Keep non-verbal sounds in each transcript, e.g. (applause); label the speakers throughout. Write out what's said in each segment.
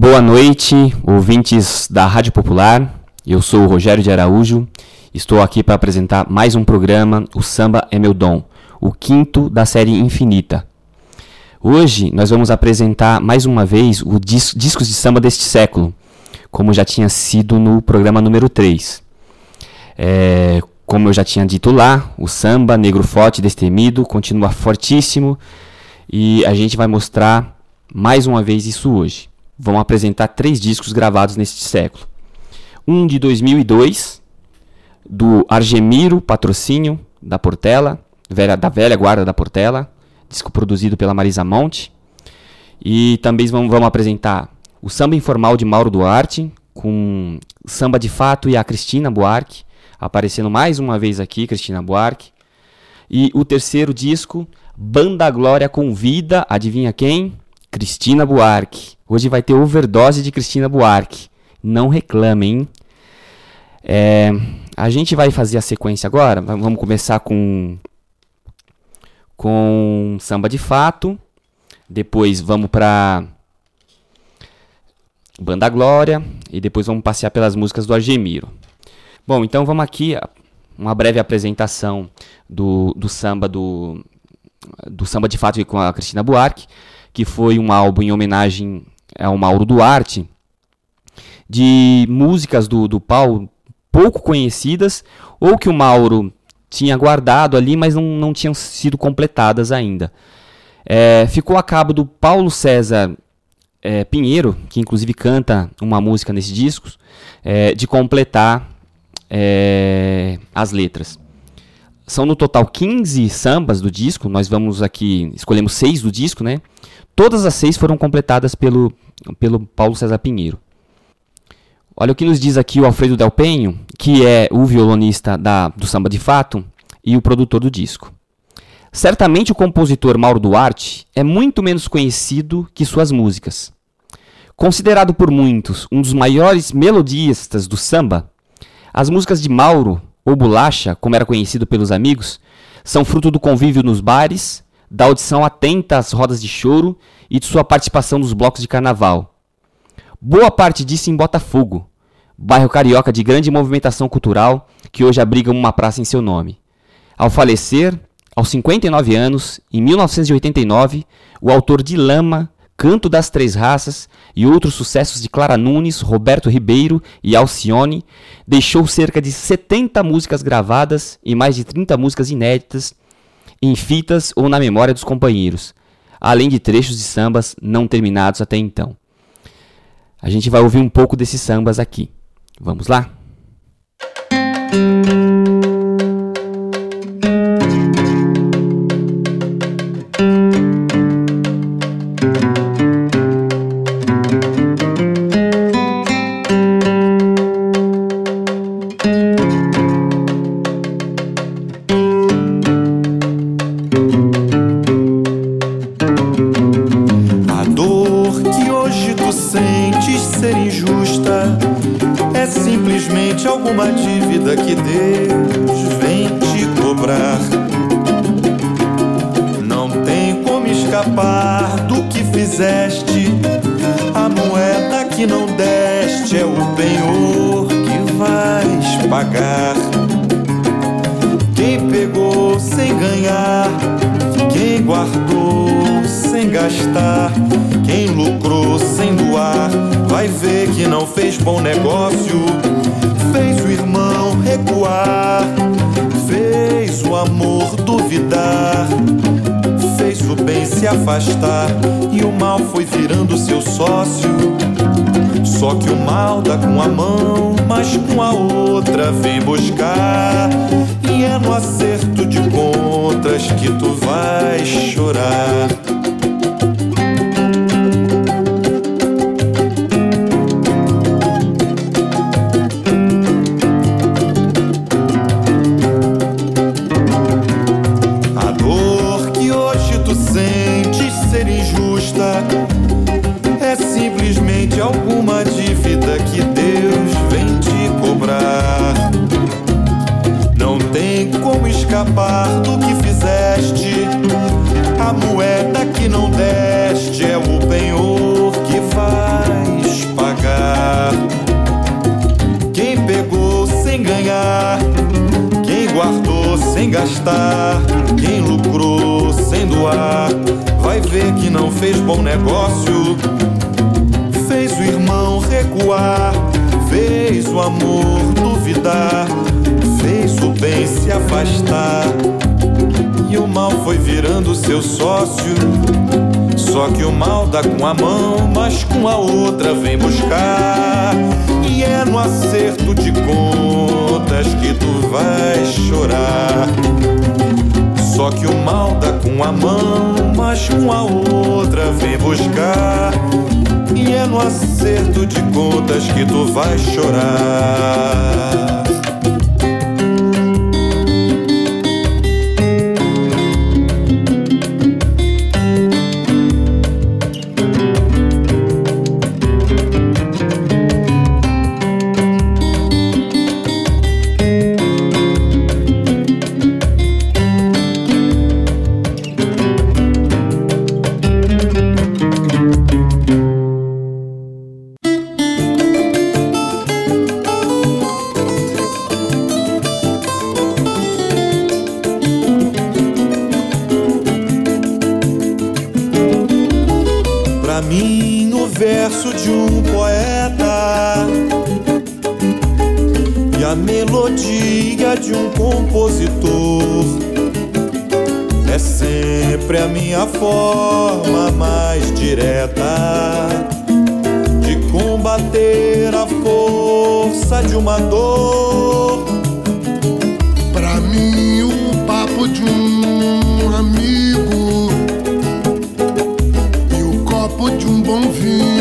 Speaker 1: Boa noite, ouvintes da Rádio Popular. Eu sou o Rogério de Araújo. Estou aqui para apresentar mais um programa, O Samba é Meu Dom, o quinto da série Infinita. Hoje nós vamos apresentar mais uma vez os dis discos de samba deste século, como já tinha sido no programa número 3. É, como eu já tinha dito lá, o samba negro forte, destemido, continua fortíssimo e a gente vai mostrar mais uma vez isso hoje. Vamos apresentar três discos gravados neste século. Um de 2002, do Argemiro Patrocínio, da Portela, da velha guarda da Portela, disco produzido pela Marisa Monte. E também vamos, vamos apresentar o Samba Informal de Mauro Duarte, com Samba de Fato e a Cristina Buarque, aparecendo mais uma vez aqui, Cristina Buarque. E o terceiro disco, Banda Glória Convida, adivinha quem? Cristina Buarque. Hoje vai ter overdose de Cristina Buarque. Não reclamem? É, a gente vai fazer a sequência agora. Vamos começar com com samba de fato. Depois vamos para Banda Glória e depois vamos passear pelas músicas do Argemiro. Bom, então vamos aqui uma breve apresentação do, do samba do, do samba de fato com a Cristina Buarque, que foi um álbum em homenagem ao Mauro Duarte, de músicas do, do Paulo pouco conhecidas ou que o Mauro tinha guardado ali, mas não, não tinham sido completadas ainda. É, ficou a cabo do Paulo César é, Pinheiro, que inclusive canta uma música nesse disco, é, de completar é, as letras. São no total 15 sambas do disco, nós vamos aqui, escolhemos seis do disco, né? Todas as seis foram completadas pelo, pelo Paulo César Pinheiro. Olha o que nos diz aqui o Alfredo Del Penho, que é o violonista da, do Samba de Fato e o produtor do disco. Certamente o compositor Mauro Duarte é muito menos conhecido que suas músicas. Considerado por muitos um dos maiores melodistas do samba, as músicas de Mauro, ou Bolacha, como era conhecido pelos amigos, são fruto do convívio nos bares, da audição atenta às rodas de choro e de sua participação nos blocos de carnaval. Boa parte disso em Botafogo, bairro carioca de grande movimentação cultural que hoje abriga uma praça em seu nome. Ao falecer, aos 59 anos, em 1989, o autor de Lama, Canto das Três Raças e outros sucessos de Clara Nunes, Roberto Ribeiro e Alcione deixou cerca de 70 músicas gravadas e mais de 30 músicas inéditas em fitas ou na memória dos companheiros, além de trechos de sambas não terminados até então. A gente vai ouvir um pouco desses sambas aqui. Vamos lá?
Speaker 2: melodia de um compositor. É sempre a minha forma mais direta de combater a força de uma dor. Pra mim, um papo de um amigo e o copo de um bom vinho.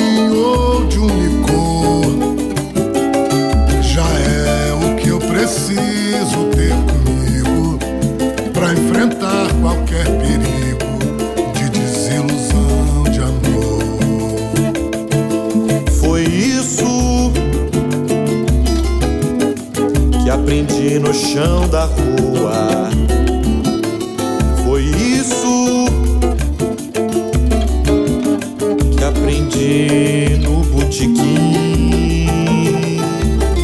Speaker 2: no chão da rua. Foi isso que aprendi no botequim.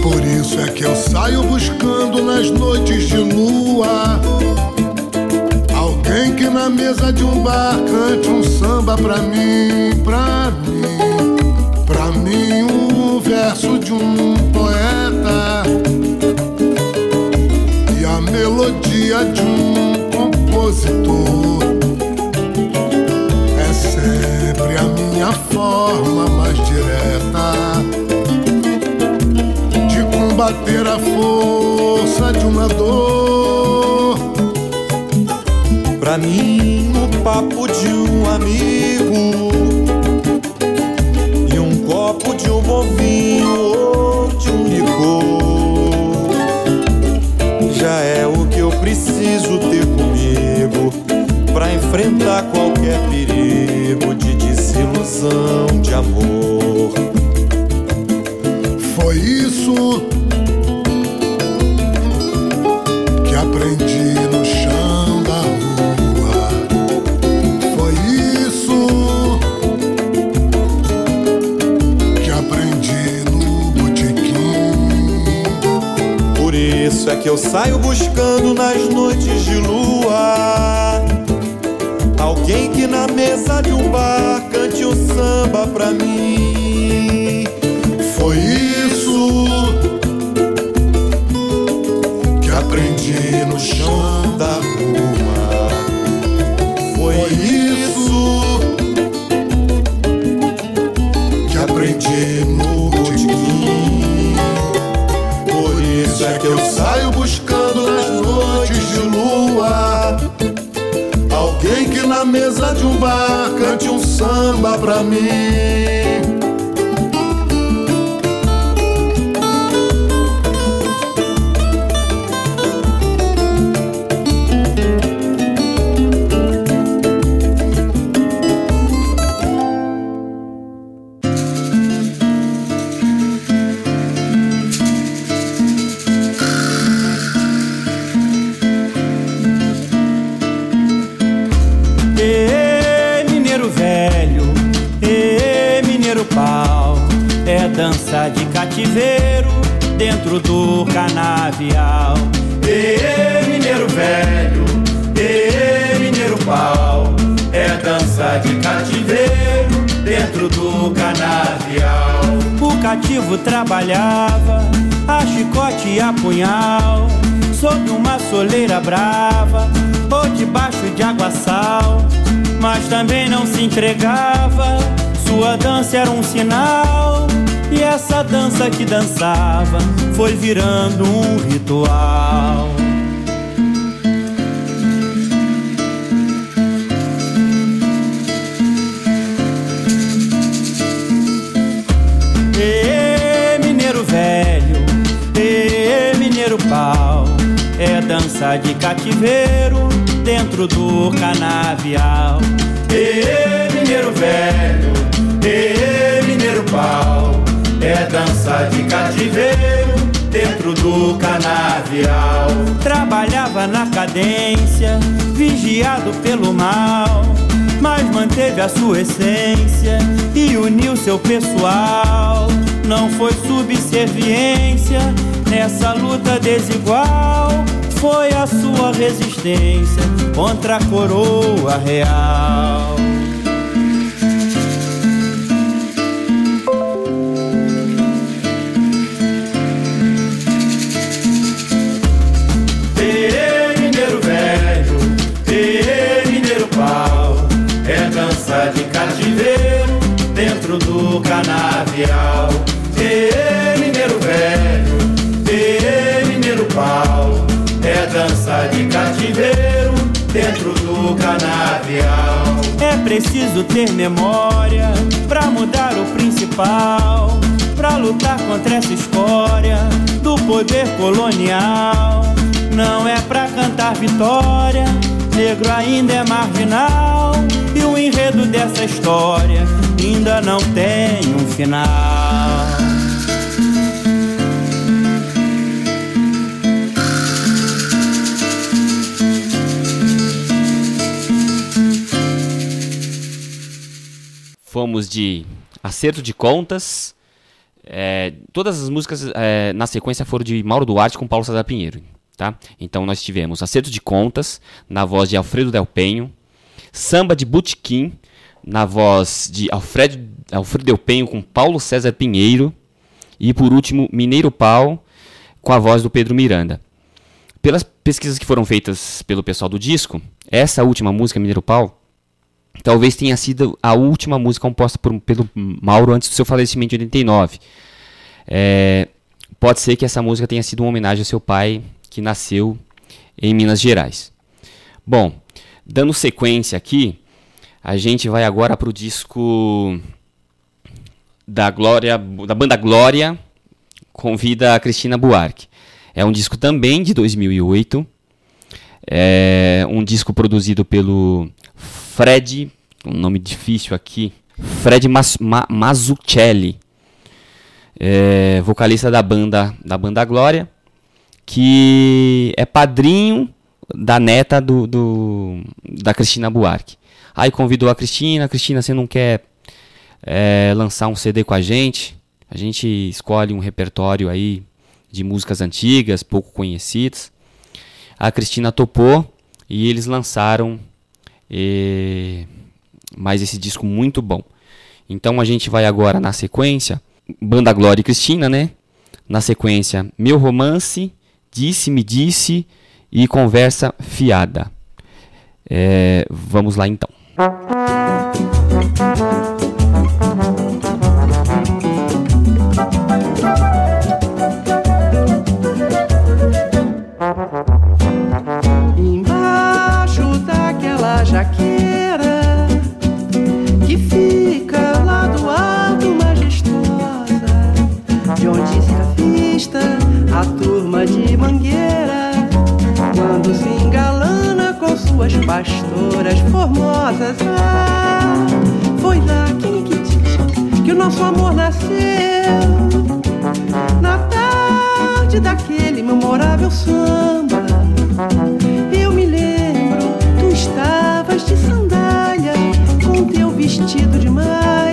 Speaker 2: Por isso é que eu saio buscando nas noites de lua. Alguém que na mesa de um bar cante um samba pra mim, pra mim, pra mim, um verso de um ter a força de uma dor. Pra mim, o papo de um amigo e um copo de um bom vinho ou de um licor já é o que eu preciso ter comigo pra enfrentar qualquer perigo de desilusão de amor. Foi isso
Speaker 3: que eu saio
Speaker 2: buscando nas noites de lua. Alguém que na mesa de um bar cante um
Speaker 3: samba pra mim. Cante um bar, cante um samba pra mim. Trabalhava a chicote e a punhal, sob uma soleira brava ou debaixo de água sal, mas também não se entregava. Sua dança era um sinal e essa dança que dançava foi virando um ritual. Dança de cativeiro dentro do canavial.
Speaker 2: Ê, mineiro velho, ê, mineiro pau, é dança de cativeiro dentro do canavial.
Speaker 3: Trabalhava na cadência, vigiado pelo mal, mas manteve a sua essência e uniu seu pessoal. Não foi subserviência nessa luta desigual, foi a sua resistência contra a coroa real.
Speaker 2: Ê, mineiro velho, ê, mineiro pau, é dança de cativeiro dentro do canavial. Ê, mineiro velho, ê, mineiro pau, dança de cativeiro dentro do canavial.
Speaker 3: É preciso ter memória pra mudar o principal, pra lutar contra essa escória do poder colonial. Não é pra cantar vitória, negro ainda é marginal e o enredo dessa história ainda não tem um final.
Speaker 1: Fomos de Acerto de Contas. é, todas as músicas é, na sequência foram de Mauro Duarte com Paulo César Pinheiro. Tá? Então nós tivemos Acerto de Contas, na voz de Alfredo Del Penho. Samba de Butiquim, na voz de Alfredo, Alfredo Del Penho com Paulo César Pinheiro. E por último, Mineiro Pau, com a voz do Pedro Miranda. Pelas pesquisas que foram feitas pelo pessoal do disco, essa última música, Mineiro Pau, talvez tenha sido a última música composta por, pelo Mauro antes do seu falecimento em 89. É, pode ser que essa música tenha sido uma homenagem ao seu pai, que nasceu em Minas Gerais. Bom, dando sequência aqui, a gente vai agora para o disco da Glória, da banda Glória, convida a Cristina Buarque. É um disco também de 2008. É um disco produzido pelo Fred, um nome difícil aqui, Fred Mas, Ma, é, vocalista da banda da banda Glória, que é padrinho da neta do, do da Cristina Buarque. Aí convidou a Cristina, Cristina, você não quer é, lançar um CD com a gente? A gente escolhe um repertório aí de músicas antigas, pouco conhecidas. A Cristina topou e eles lançaram e... mais esse disco muito bom. Então a gente vai agora na sequência, Banda Glória e Cristina, né? Na sequência, Meu Romance, Disse Me Disse e Conversa Fiada. É, vamos lá então.
Speaker 4: Embaixo pastoras formosas. Ah, foi lá que que o nosso amor nasceu na tarde daquele memorável samba. Eu me lembro, tu estavas de sandália, com teu vestido de malha,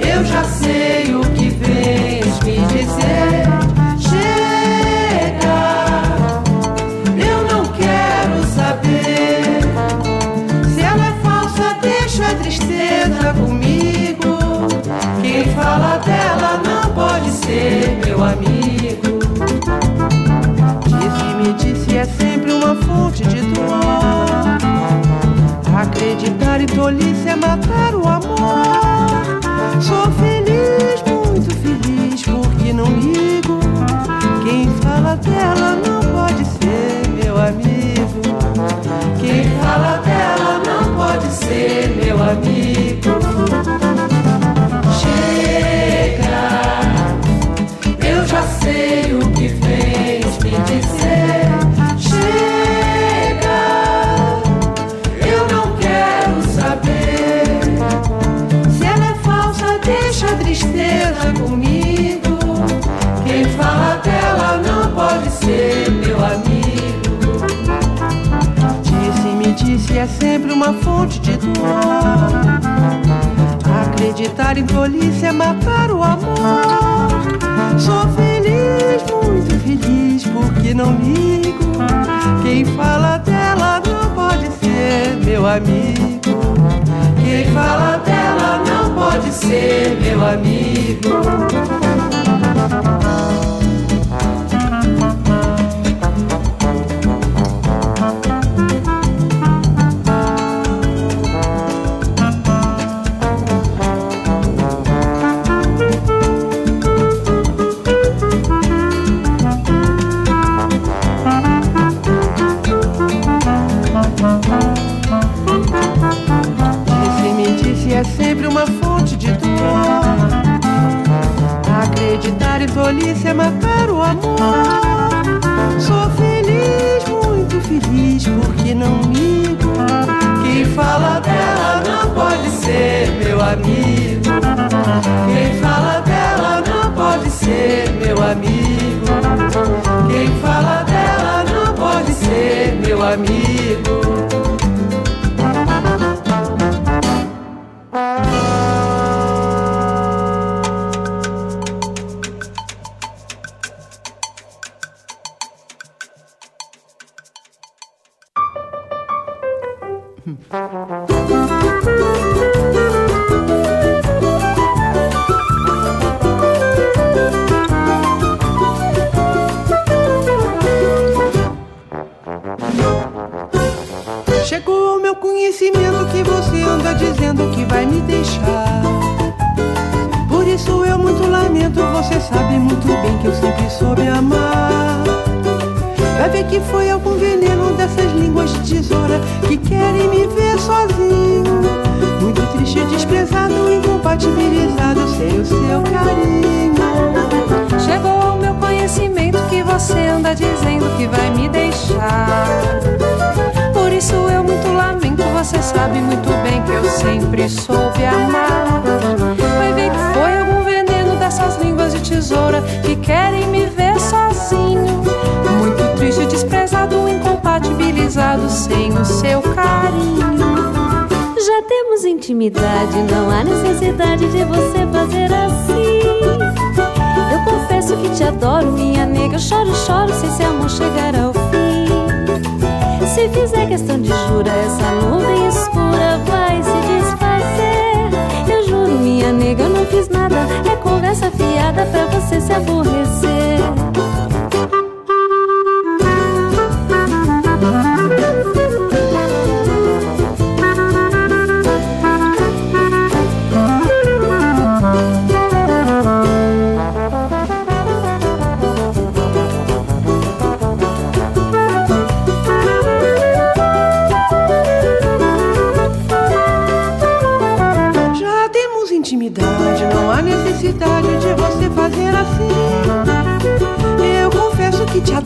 Speaker 4: eu já sei o
Speaker 5: que vens me dizer. Chega, eu não quero saber. Se ela é falsa, deixa a tristeza comigo. Quem fala dela não pode ser meu amigo. Disse, me disse, é sempre uma fonte de dor. Acreditar em tolice é matar o amor. Sou feliz,
Speaker 4: muito feliz, porque não ligo. Quem fala dela não pode ser meu amigo. Quem
Speaker 6: fala dela não pode ser meu amigo. Chega, eu já sei o deixa a tristeza comigo. Quem fala dela não pode ser meu amigo. Disse-me, disse, é sempre uma fonte de dor. Acreditar em tolice é matar o amor. Sou feliz, muito feliz, porque não ligo. Quem fala dela não pode ser meu amigo.
Speaker 4: Quem fala dela não pode ser meu amigo. amigo. Quem fala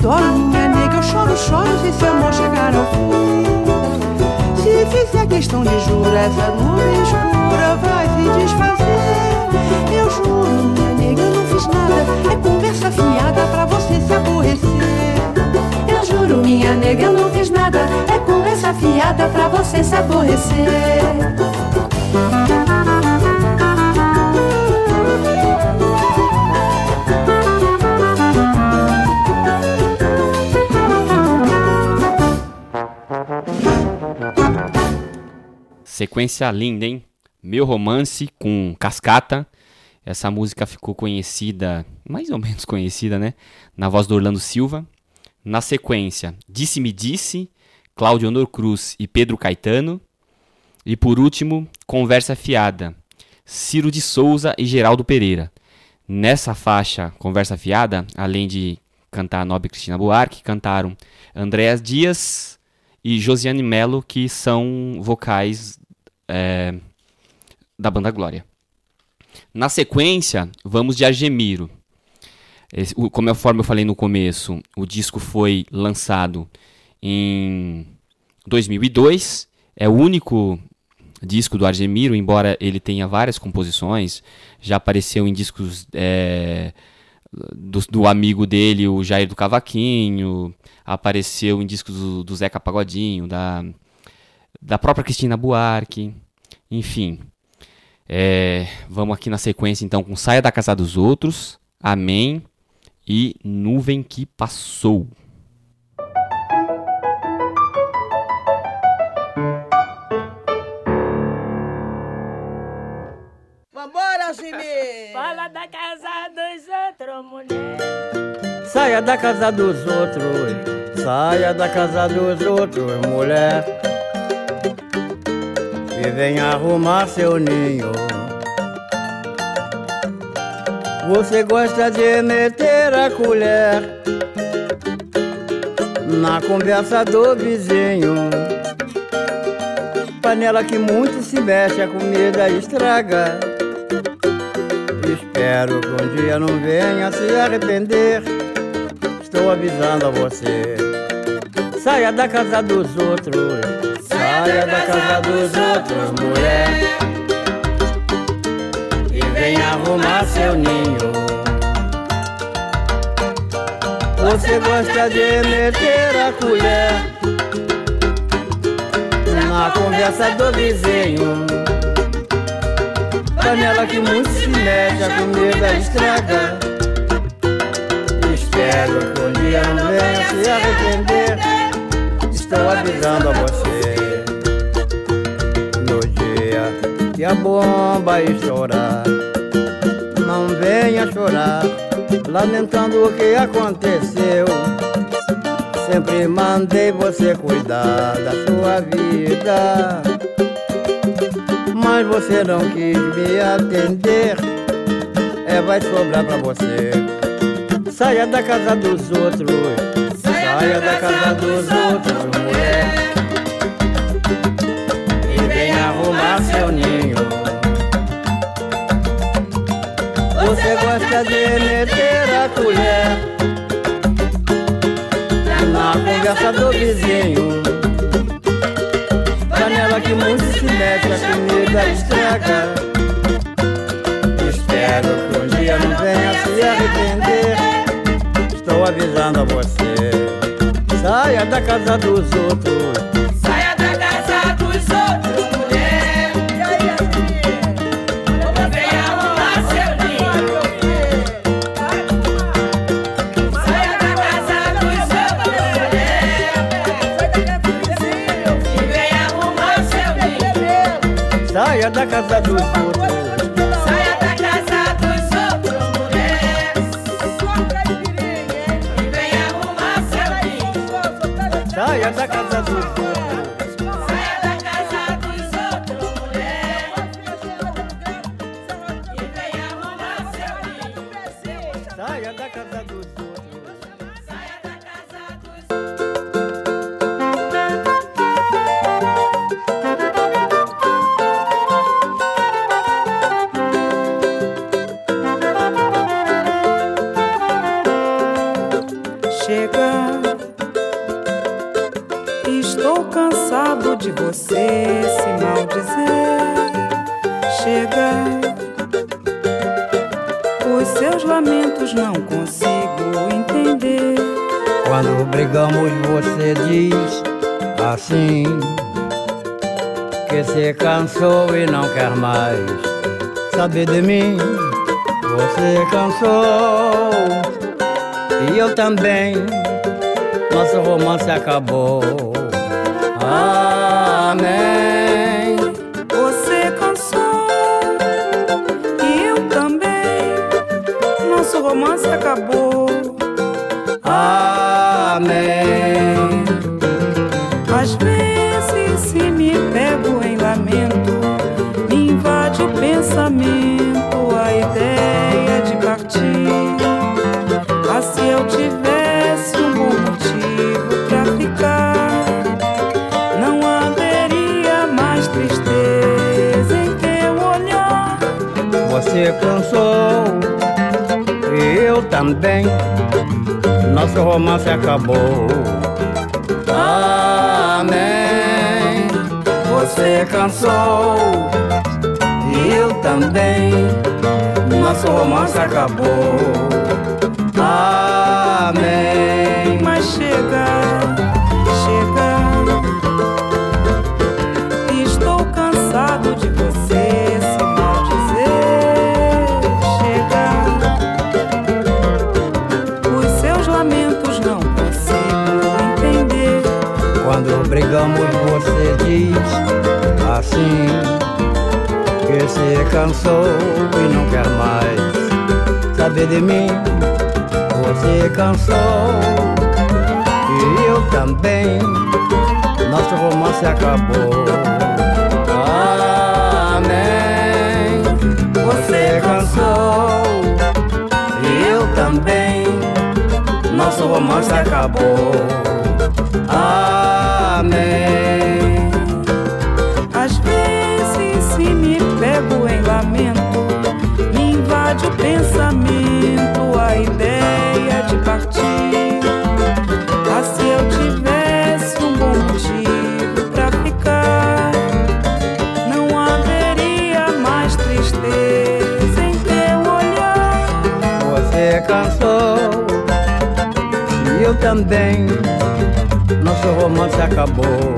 Speaker 4: adoro minha nega, eu choro, choro se esse amor chegar ao fim. Se fizer questão de jura, essa nuvem escura vai se desfazer. Eu juro, minha nega, eu não fiz nada, é conversa fiada pra você se aborrecer. Eu juro, minha nega, eu não fiz nada, é conversa fiada pra você se aborrecer.
Speaker 1: Sequência linda, hein? Meu Romance com Cascata. Essa música ficou conhecida, mais ou menos (laughs) conhecida, né? Na voz do Orlando Silva. Na sequência, Disse-me Disse, Cláudio Honor Cruz e Pedro Caetano. E por último, Conversa Fiada, Ciro de Souza e Geraldo Pereira. Nessa faixa, Conversa Fiada, além de cantar a nobre Cristina Buarque, cantaram Andréas Dias e Josiane Mello, que são vocais é, da banda Glória. Na sequência, vamos de Argemiro. Esse, o, como eu falei no começo, o disco foi lançado em 2002. É o único disco do Argemiro, embora ele tenha várias composições. Já apareceu em discos é, do, do, amigo dele, o Jair do Cavaquinho. Apareceu em discos do, do Zeca Pagodinho, da da própria Cristina Buarque, enfim. É, vamos aqui na sequência então com Saia da Casa dos Outros, Amém e Nuvem que Passou.
Speaker 7: Vambora, Jimmy!
Speaker 8: Fala da casa dos outros, mulher.
Speaker 9: Saia da casa dos outros, saia da casa dos outros, mulher e vem arrumar seu ninho. Você gosta de meter a colher na conversa do vizinho. Panela que muito se mexe, a comida estraga. Espero que um dia não venha se arrepender. Estou avisando a você. Saia da casa dos outros Saia da casa dos outros, mulher. E vem arrumar seu ninho. Você gosta de meter a colher Na conversa do vizinho. Panela que muito se mexe, a comida estraga. Espero que um dia não venha se arrepender. Estou avisando a você que a bomba estourar. Não venha chorar, lamentando o que aconteceu. Sempre mandei você cuidar da sua vida. Mas você não quis me atender. É, vai sobrar pra você. Saia da casa dos outros. Saia da casa dos outros, mulher arrumar seu ninho. Você gosta de meter a colher na conversa do vizinho. Panela que muito se mete, a comida estraga. Espero que um dia não venha se arrepender. Estou avisando a você. Saia da casa dos outros Nosso acabou. Amém.
Speaker 10: Você cansou eu também. Nosso romance acabou.
Speaker 9: Quando brigamos, você diz assim: que se cansou e não quer mais saber de mim. Você cansou e eu também. Nosso romance acabou. Amém. Você cansou e eu também. Nosso romance acabou. Amém.
Speaker 10: Às vezes, se me pego em lamento, me invade o pensamento, a ideia de partir. Ah, se eu tivesse um bom motivo pra ficar, não haveria mais tristeza em teu olhar.
Speaker 9: Você cansou e eu também. Nosso romance acabou.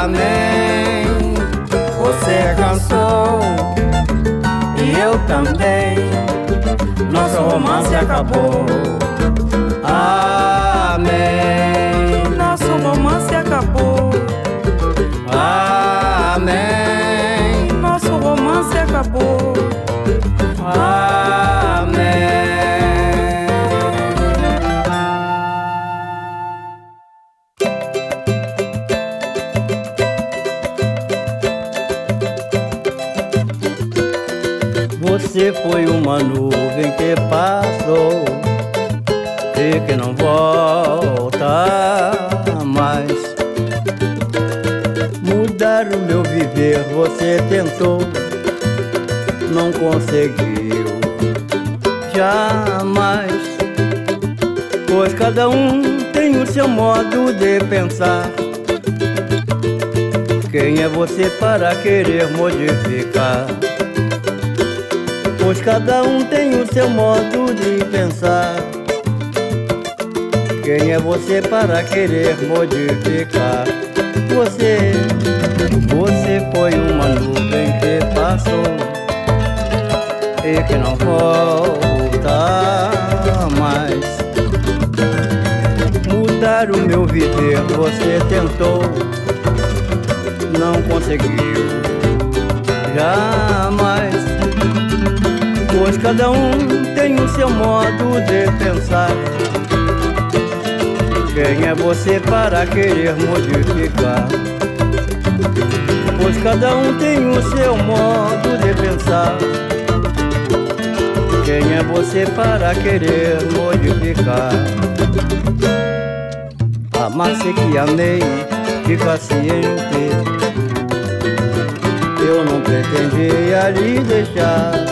Speaker 9: Amém. Você cansou e eu também. Nosso romance acabou. Amém.
Speaker 10: Nosso romance acabou.
Speaker 9: Amém.
Speaker 10: Nosso romance acabou.
Speaker 9: Você foi uma nuvem que passou e que não volta mais. Mudar o meu viver você tentou, não conseguiu jamais. Pois cada um tem o seu modo de pensar. Quem é você para querer modificar? Pois cada um tem o seu modo de pensar. Quem é você para querer modificar? Você, você foi uma nuvem que passou e que não volta mais. Mudar o meu viver você tentou, não conseguiu jamais. Pois cada um tem o seu modo de pensar. Quem é você para querer modificar? Pois cada um tem o seu modo de pensar. Quem é você para querer modificar? Amar-se que amei, fica ciente. Eu não pretendia lhe deixar.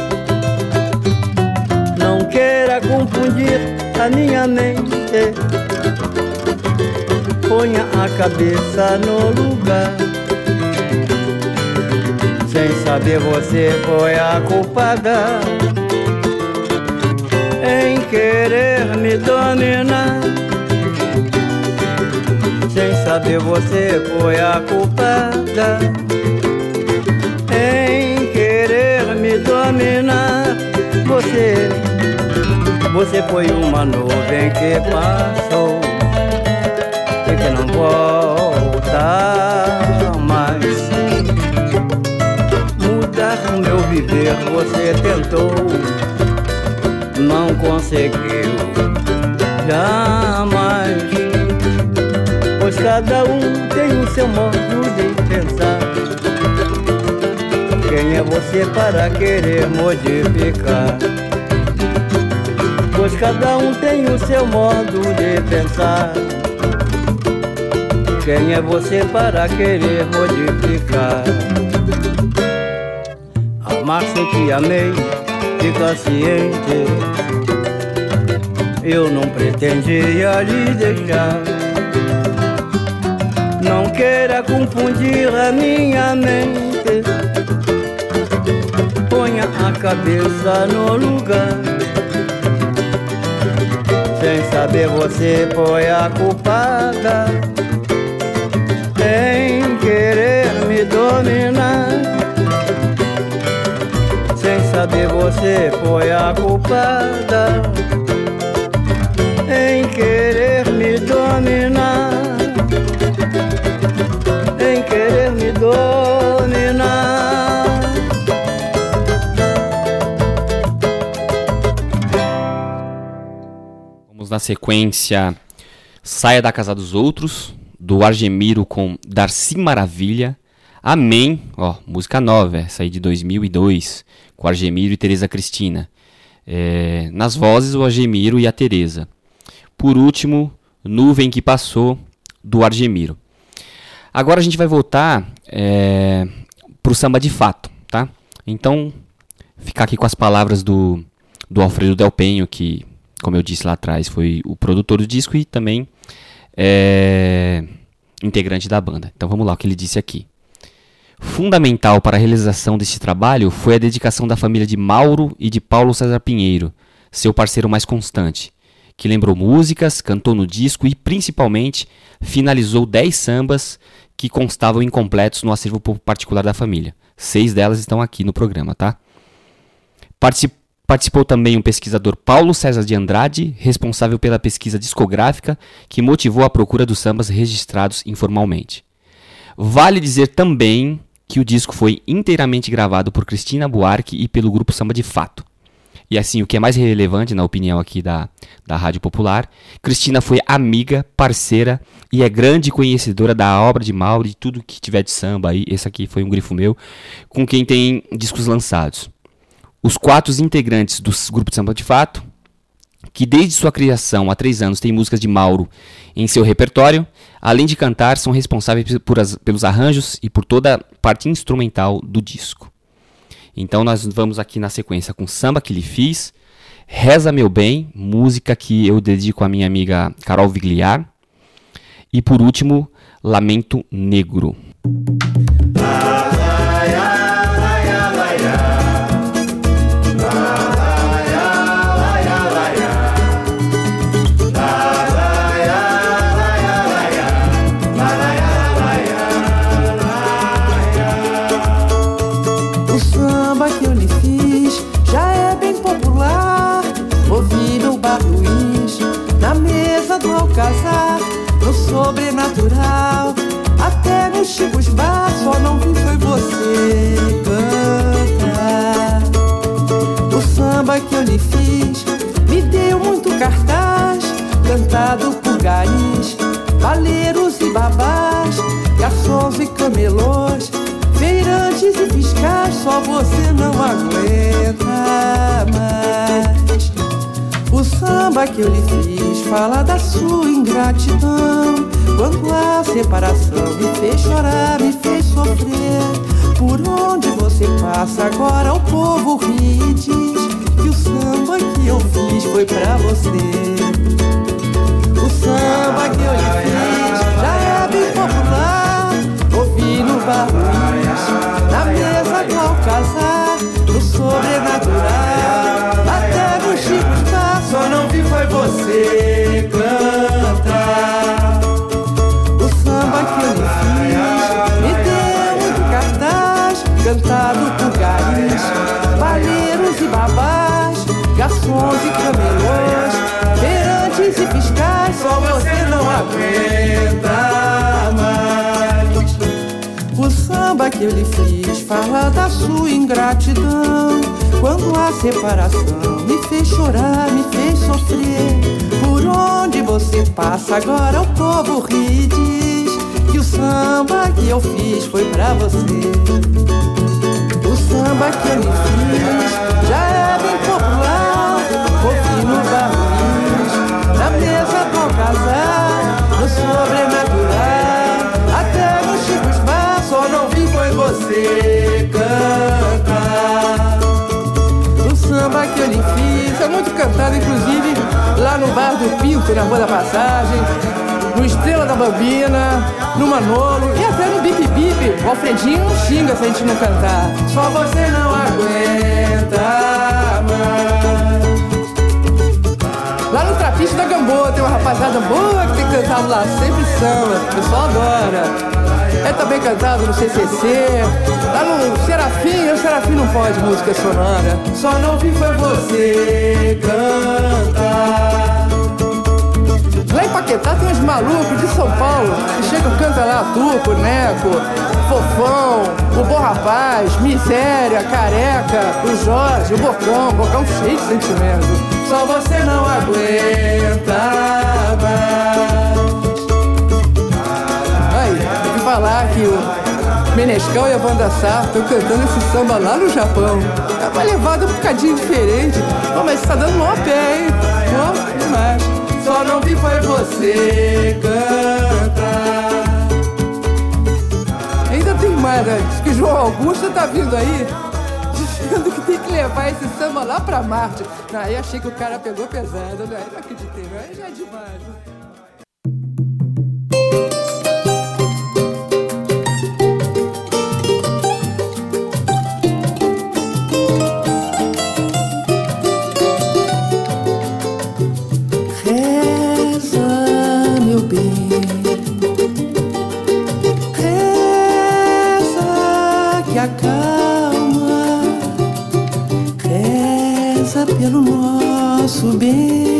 Speaker 9: Não queira confundir a minha mente. Ponha a cabeça no lugar. Sem saber você foi a culpada em querer me dominar. Sem saber você foi a culpada em querer me dominar. Você, você foi uma nuvem que passou e que não volta mais. Mudar o meu viver você tentou não conseguiu jamais. Pois cada um tem o seu modo de pensar. Quem é você para querer modificar? Pois cada um tem o seu modo de pensar. Quem é você para querer modificar? Amar sem que amei fica ciente. Eu não pretendia lhe deixar. Não queira confundir a minha mente. Ponha a cabeça no lugar. Sem saber você foi a culpada em querer me dominar. Saber você foi a culpada em querer me dominar,
Speaker 1: Na sequência Saia da Casa dos Outros, do Argemiro com Darcy Maravilha. Amém, ó, música nova, essa aí de 2002 com Argemiro e Teresa Cristina. É, nas vozes, o Argemiro e a Teresa. Por último, Nuvem que Passou, do Argemiro. Agora a gente vai voltar é, para o samba de fato, tá? Então, ficar aqui com as palavras do, do Alfredo Del Penho, que, como eu disse lá atrás, foi o produtor do disco e também é, integrante da banda. Então vamos lá o que ele disse aqui. Fundamental para a realização deste trabalho foi a dedicação da família de Mauro e de Paulo César Pinheiro, seu parceiro mais constante, que lembrou músicas, cantou no disco e, principalmente, finalizou 10 sambas que constavam incompletos no acervo particular da família. Seis delas estão aqui no programa, tá? Participou também um pesquisador Paulo César de Andrade, responsável pela pesquisa discográfica que motivou a procura dos sambas registrados informalmente. Vale dizer também que o disco foi inteiramente gravado por Cristina Buarque e pelo grupo Samba de Fato. E assim, o que é mais relevante na opinião aqui da, da Rádio Popular, Cristina foi amiga, parceira e é grande conhecedora da obra de Mauro e tudo que tiver de samba aí. Esse aqui foi um grifo meu, com quem tem discos lançados. Os quatro integrantes do grupo de Samba de Fato, que desde sua criação há três anos tem músicas de Mauro em seu repertório, além de cantar, são responsáveis as, pelos arranjos e por toda a parte instrumental do disco. Então nós vamos aqui na sequência com Samba que lhe fiz, Reza Meu Bem, música que eu dedico à minha amiga Carol Vigliar, e por último, Lamento Negro.
Speaker 4: Valeiros e babás, garçons e camelôs, feirantes e fiscais, só você não aguenta mais. O samba que eu lhe fiz fala da sua ingratidão. Quando a separação me fez chorar, me fez sofrer. Por onde você passa agora, o povo ri e diz que o samba que eu fiz foi pra você. Samba que eu lhe fiz já é bem popular. Ouvi no bar Luiz, na mesa do alcazar, no sobrenatural. Até no Chico Spa, só não vi foi você cantar. O samba que eu fiz me deu muito cartaz, cantado por garis, valheiros e babás, garçons e camelôs, e fiscais, só você não aguenta mais. O samba que eu lhe fiz fala da sua ingratidão. Quando a separação me fez chorar, me fez sofrer. Por onde você passa agora, o povo ri e diz que o samba que eu fiz foi pra você. O samba que eu lhe fiz alcazar, no sobrenatural. Até no Chico Bar, só não vi foi você cantar. O samba que eu lhe fiz é muito cantado, inclusive lá no bar do Pinto, na Rua da Passagem, no Estrela da Bambina, no Manolo e até no Bip Bip. O Alfredinho não xinga se a gente não cantar. Só você não aguenta mais. Trapiche da Gamboa tem uma rapaziada boa que tem cantado lá, sempre samba, o pessoal adora. É também cantado no CCC, lá no Serafim, o Serafim não pode música sonora. Só não vi foi você cantar. Lá em Paquetá tem uns malucos de São Paulo que chegam cantam lá Tuco, Neco, Fofão, o Bom Rapaz, Miséria, Careca, o Jorge, o Bocão, Bocão cheio de sentimento. Só você não aguenta mais. Aí, tem que falar que o Menescal e a Banda Sá estão cantando esse samba lá no Japão. É uma levada um bocadinho diferente. Pô, mas tá dando mó pé, hein? Pô, demais. Só não vi foi você cantar. Ainda tem mais, né? Diz que João Augusto tá vindo aí dizendo que tem que levar esse samba lá pra Marte. Aí achei que o cara pegou pesado, né? Não acreditei. Aí já é demais. Pelo nosso bem.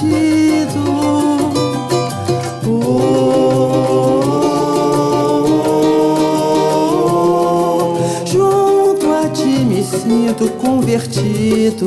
Speaker 4: sentido.
Speaker 2: Oh, junto a ti me sinto convertido.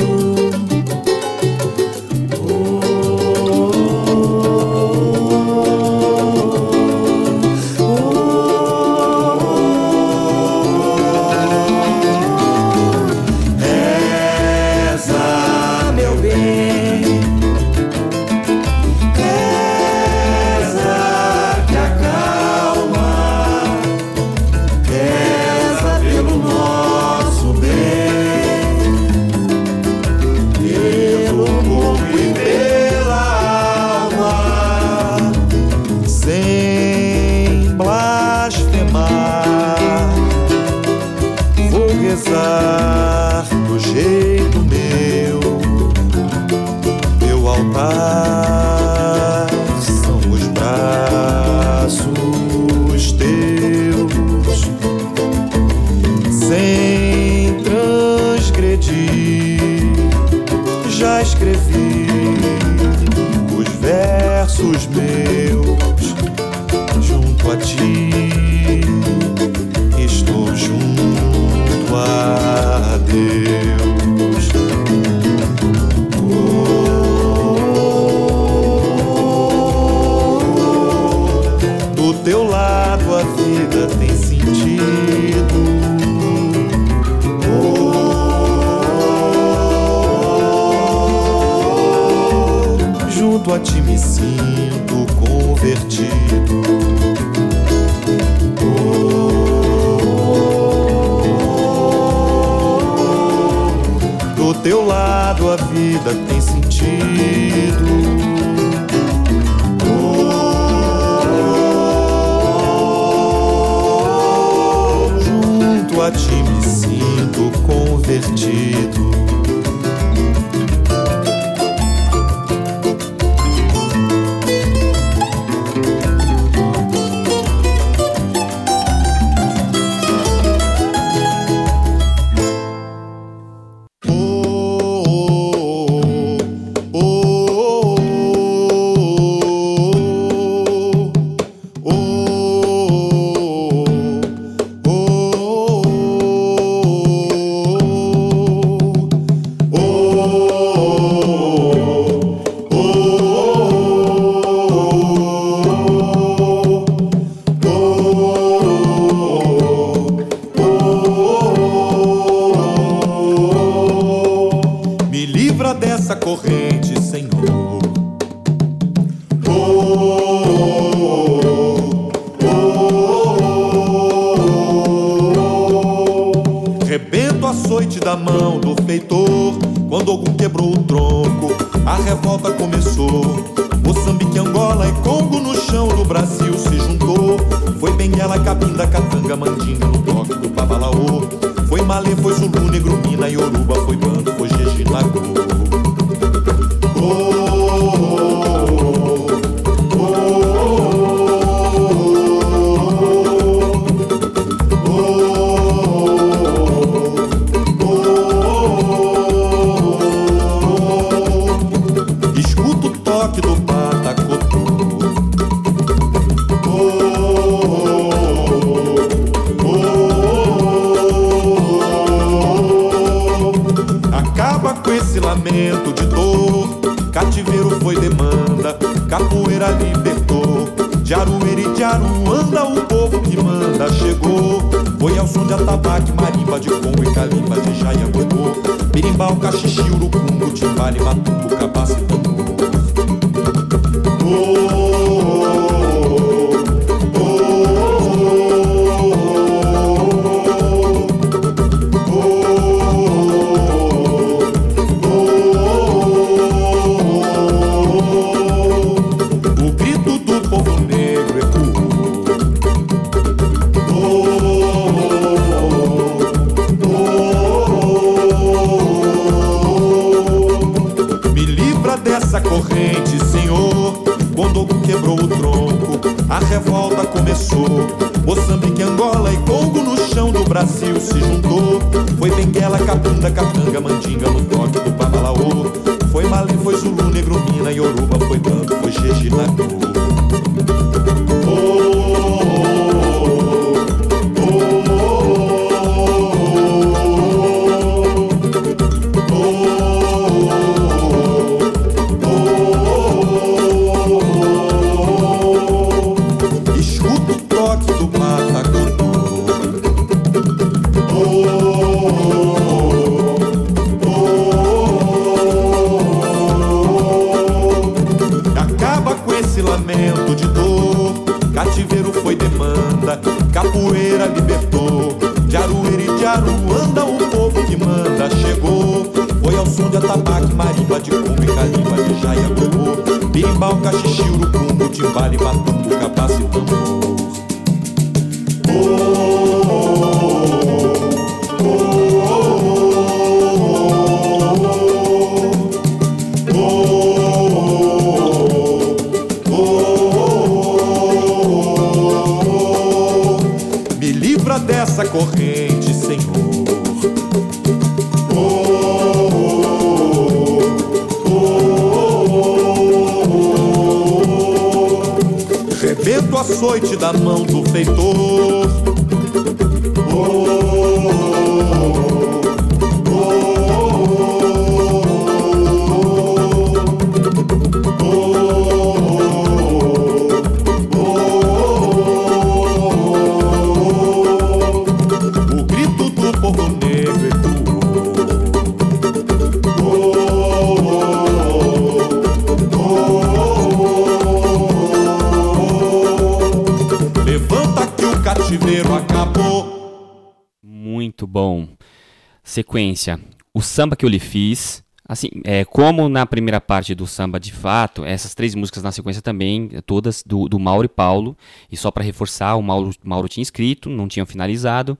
Speaker 1: Sequência. O samba que eu lhe fiz. Assim, é, como na primeira parte do samba de fato, essas três músicas na sequência também, todas do, do Mauro e Paulo. E só para reforçar, o Mauro, Mauro tinha escrito, não tinham finalizado,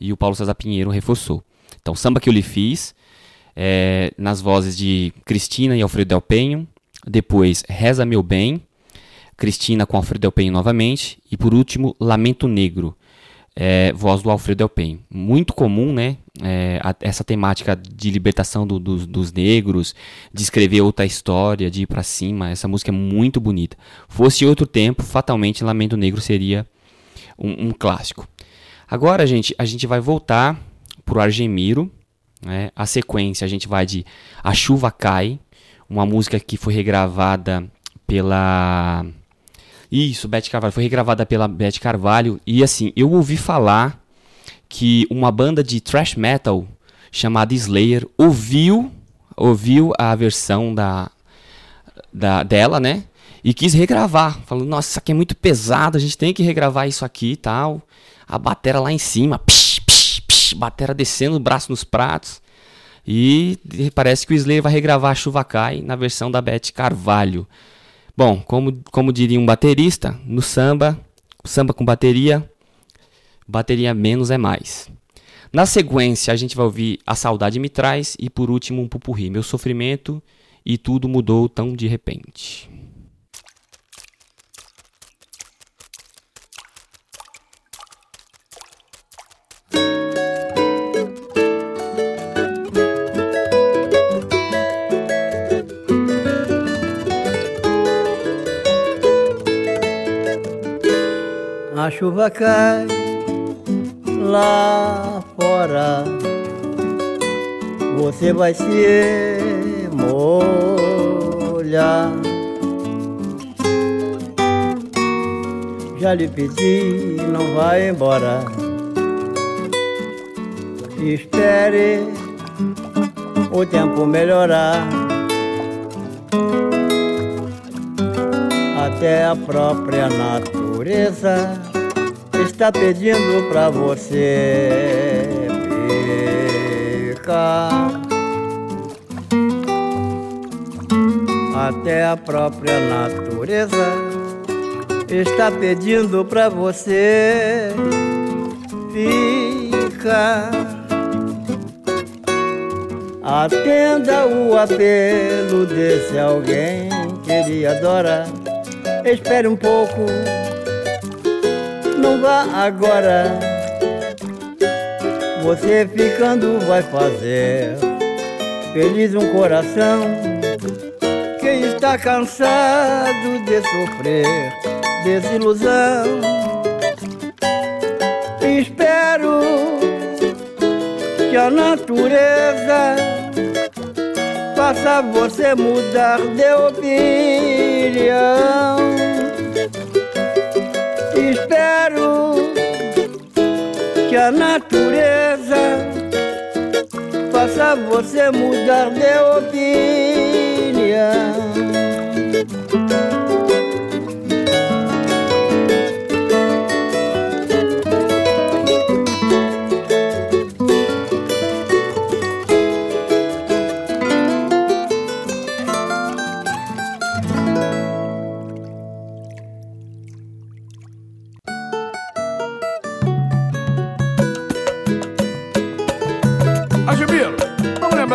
Speaker 1: e o Paulo César Pinheiro reforçou. Então, samba que eu lhe fiz, é, nas vozes de Cristina e Alfredo Del Penho. Depois, Reza Meu Bem, Cristina com Alfredo Del Penho novamente. E por último, Lamento Negro, é, voz do Alfredo Del Penho. Muito comum, né? É, a, essa temática de libertação do, do, dos negros, de escrever outra história, de ir para cima. Essa música é muito bonita. Fosse outro tempo, fatalmente Lamento Negro seria um, um clássico. Agora, gente, a gente vai voltar pro Argemiro. Né? A sequência a gente vai de A Chuva Cai, uma música que foi regravada pela isso, Beth Carvalho. Foi regravada pela Beth Carvalho. E assim, eu ouvi falar que uma banda de thrash metal chamada Slayer ouviu, ouviu a versão da, da, dela, né? E quis regravar. Falando, nossa, isso aqui é muito pesado, a gente tem que regravar isso aqui e tal. A batera lá em cima, psh, psh, psh, batera descendo o braço nos pratos. E parece que o Slayer vai regravar a Chuva Cai na versão da Beth Carvalho. Bom, como, como diria um baterista, no samba, samba com bateria, bateria menos é mais. Na sequência, a gente vai ouvir A Saudade Me Traz e por último um pupurri, Meu Sofrimento e Tudo Mudou Tão de Repente.
Speaker 9: A chuva cai lá fora, você vai se molhar. Já lhe pedi, não vai embora. Espere o tempo melhorar. Até a própria natureza está pedindo pra você ficar. Até a própria natureza está pedindo pra você ficar. Atenda o apelo desse alguém que lhe adora. Espere um pouco não vá agora. Você ficando vai fazer feliz um coração que está cansado de sofrer desilusão. Espero que a natureza faça você mudar de opinião espero que a natureza faça você mudar de opinião.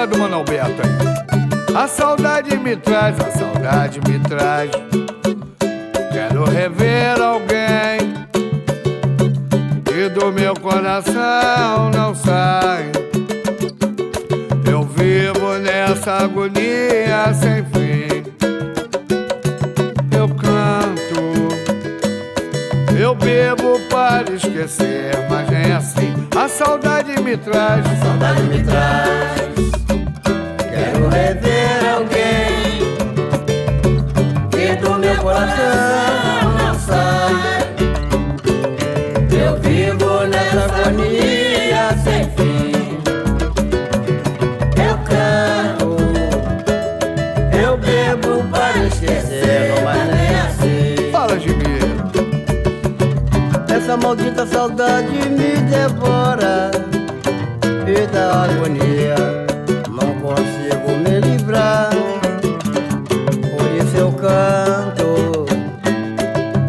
Speaker 11: Do Mano Alberto aí? A saudade me traz, a saudade me traz. Quero rever alguém que do meu coração não sai. Eu vivo nessa agonia sem fim. Eu canto, eu bebo para esquecer, mas nem assim. A saudade me traz, a
Speaker 9: saudade me traz. Essa maldita saudade me devora e da agonia não consigo me livrar. Por isso eu canto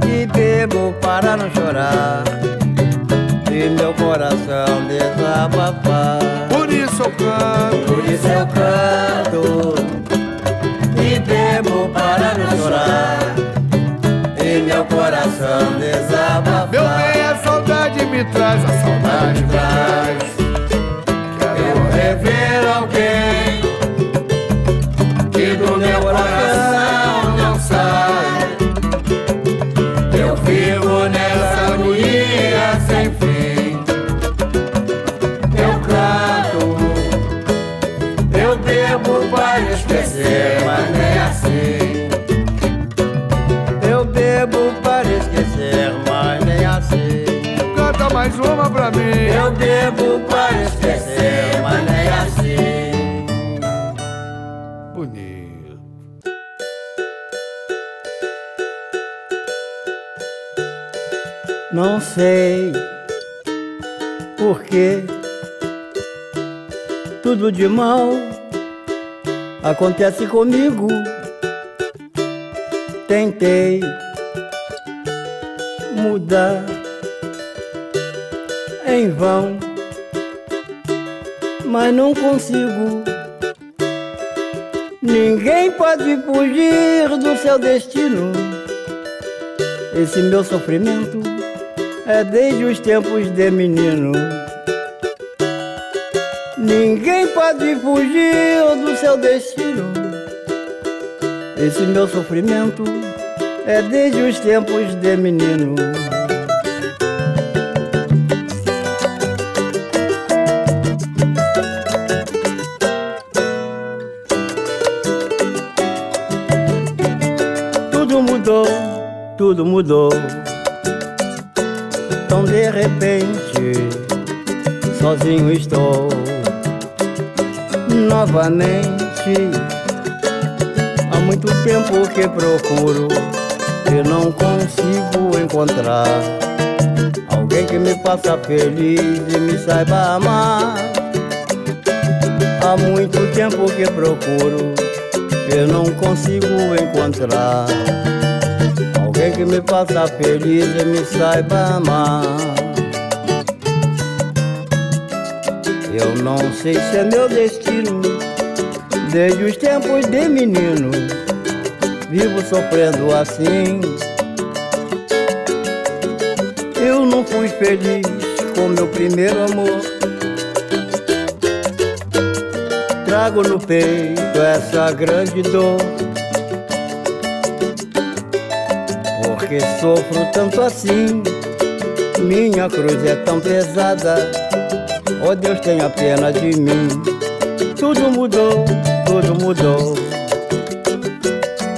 Speaker 9: e bebo para não chorar e meu coração desabafar.
Speaker 11: Por isso eu canto,
Speaker 9: por isso eu canto e bebo para não chorar e meu coração desabafar.
Speaker 11: Traz, a saudade traz.
Speaker 9: Bebo para esquecer, mas nem assim.
Speaker 11: Bonito.
Speaker 9: Não sei porque tudo de mal acontece comigo. Tentei mudar em vão, mas não consigo. Ninguém pode fugir do seu destino. Esse meu sofrimento é desde os tempos de menino. Ninguém pode fugir do seu destino. Esse meu sofrimento é desde os tempos de menino. Procuro e não consigo encontrar alguém que me faça feliz e me saiba amar. Há muito tempo que procuro e não consigo encontrar alguém que me faça feliz e me saiba amar. Eu não sei se é meu destino, desde os tempos de menino, vivo sofrendo assim. Eu não fui feliz com meu primeiro amor. Trago no peito essa grande dor. Porque sofro tanto assim, minha cruz é tão pesada. Oh Deus, tenha pena de mim. Tudo mudou, tudo mudou.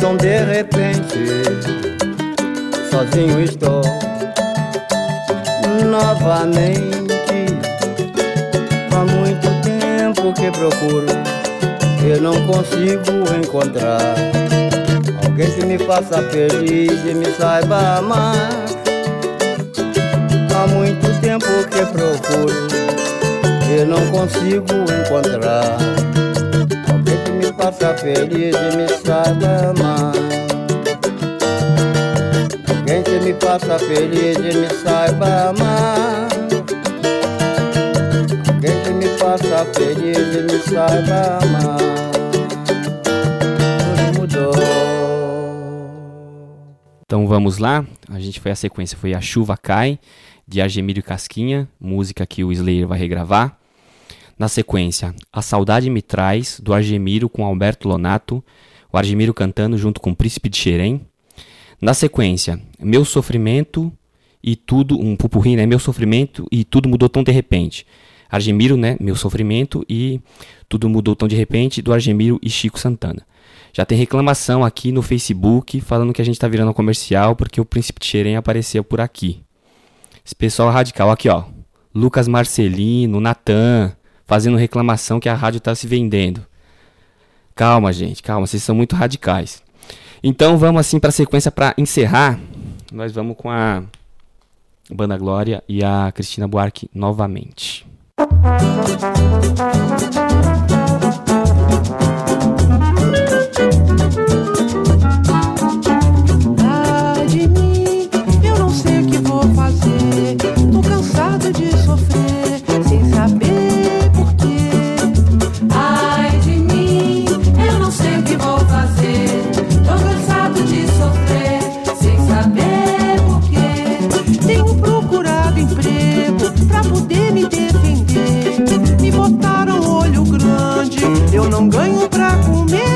Speaker 9: Então de repente, sozinho estou novamente. Há muito tempo que procuro, eu não consigo encontrar alguém que me faça feliz e me saiba amar. Há muito tempo que procuro, eu não consigo encontrar faça feliz e me saiba amar. Alguém que me faça feliz e me saiba amar. Alguém que me faça feliz e me saiba amar. Tudo mudou.
Speaker 1: Então vamos lá. A gente foi a sequência, foi A Chuva Cai, de Argemiro Casquinha, música que o Slayer vai regravar. Na sequência, A Saudade Me Traz, do Argemiro com Alberto Lonato, o Argemiro cantando junto com o Príncipe de Xerém. Na sequência, Meu Sofrimento e Tudo, um pupurri, né? Meu Sofrimento e Tudo Mudou Tão de Repente. Argemiro, né? Meu Sofrimento e Tudo Mudou Tão de Repente, do Argemiro e Chico Santana. Já tem reclamação aqui no Facebook falando que a gente tá virando comercial porque o Príncipe de Xerém apareceu por aqui. Esse pessoal radical aqui, ó. Lucas Marcelino, Natan, fazendo reclamação que a rádio tá se vendendo. Calma, gente, calma, vocês são muito radicais. Então vamos assim para a sequência para encerrar. Nós vamos com a Banda Glória e a Cristina Buarque novamente.
Speaker 4: Ai eu não ganho pra comer.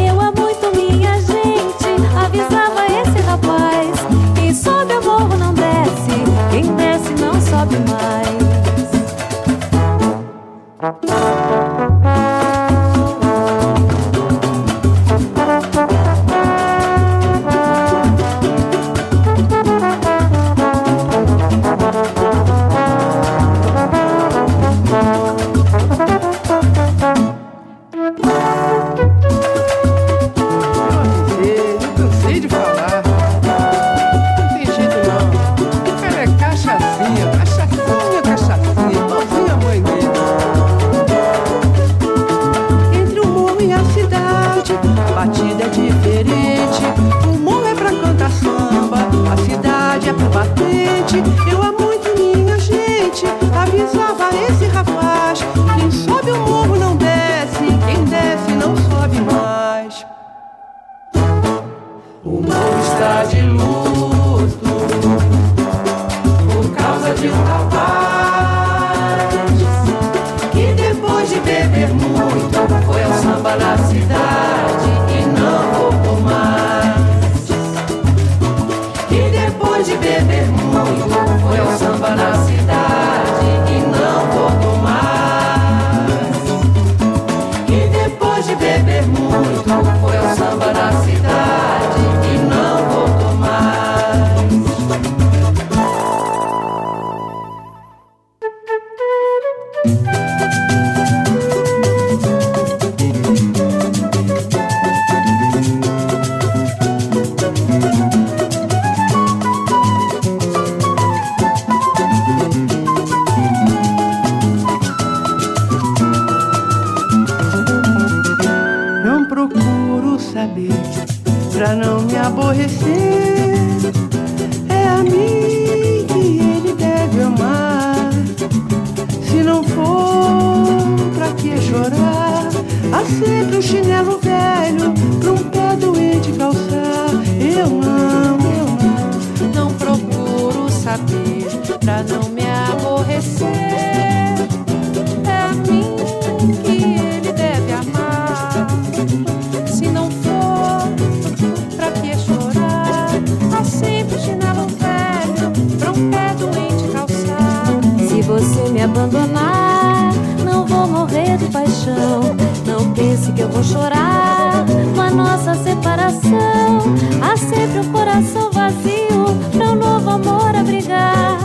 Speaker 12: eu
Speaker 4: amo.
Speaker 13: Se não for, pra que chorar? Há sempre o chinelo velho pra um pé doente calçar. Eu não, eu não,
Speaker 14: não procuro saber pra não me aborrecer. É a mim que ele deve amar. Se não for, pra que chorar? Há sempre o chinelo velho pra um pé doente calçar.
Speaker 4: Se você me abandonar morrer de paixão. Não pense que eu vou chorar com a nossa separação. Há sempre um coração vazio pra um novo amor abrigar.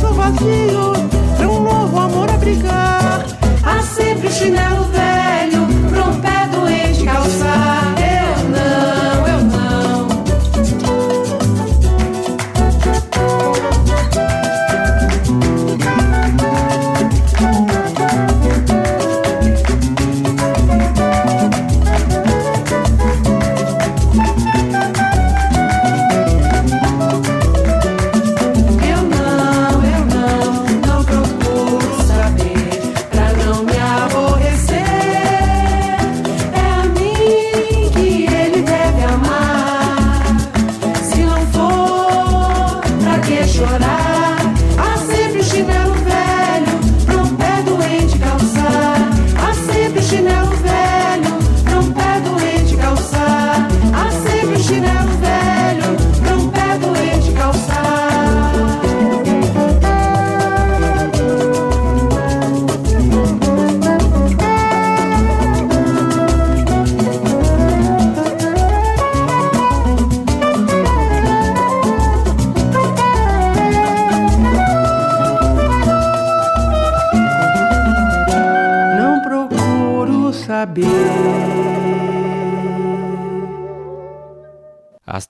Speaker 13: sou vazio, pra um novo amor abrigar.
Speaker 15: Há sempre chinelo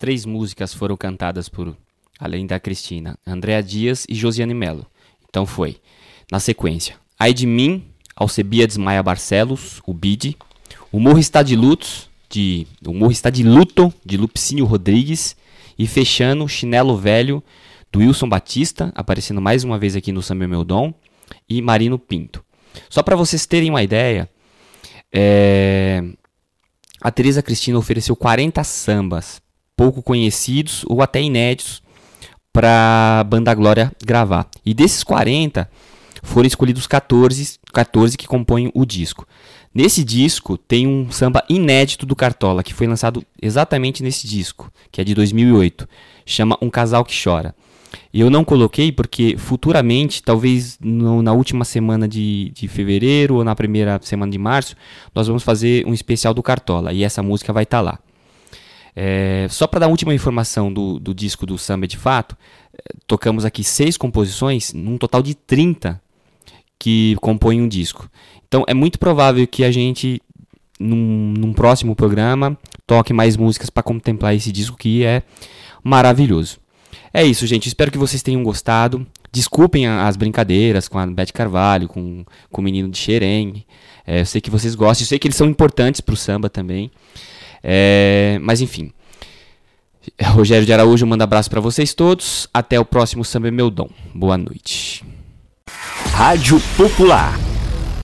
Speaker 1: três músicas foram cantadas por, além da Cristina, Andréa Dias e Josiane Melo. Então foi, na sequência, Ai de Mim, Alcebiades Maia Barcelos, o Bide, O Morro Está de Lutos, de, O Morro Está de Luto, de Lupicínio Rodrigues, e fechando, Chinelo Velho, do Wilson Batista, aparecendo mais uma vez aqui no Samba Meu Dom, e Marino Pinto. Só para vocês terem uma ideia, é, a Teresa Cristina ofereceu 40 sambas pouco conhecidos ou até inéditos para a Banda Glória gravar. E desses 40, foram escolhidos 14, 14 que compõem o disco. Nesse disco tem um samba inédito do Cartola, que foi lançado exatamente nesse disco, que é de 2008. Chama Um Casal que Chora. Eu não coloquei porque futuramente, talvez no, na última semana de, de fevereiro ou na primeira semana de março, nós vamos fazer um especial do Cartola e essa música vai estar tá lá. É, só para dar a última informação do, do disco do Samba de Fato, é, tocamos aqui seis composições, num total de 30 que compõem um disco. Então é muito provável que a gente, num, num próximo programa, toque mais músicas para contemplar esse disco que é maravilhoso. É isso, gente. Espero que vocês tenham gostado. Desculpem as brincadeiras com a Beth Carvalho, com, com o menino de Xerém. É, eu sei que vocês gostam, eu sei que eles são importantes para o samba também. É, mas enfim. (laughs) Rogério de Araújo manda abraço para vocês todos. Até o próximo Samba Meu Dom. Boa noite.
Speaker 16: Rádio Popular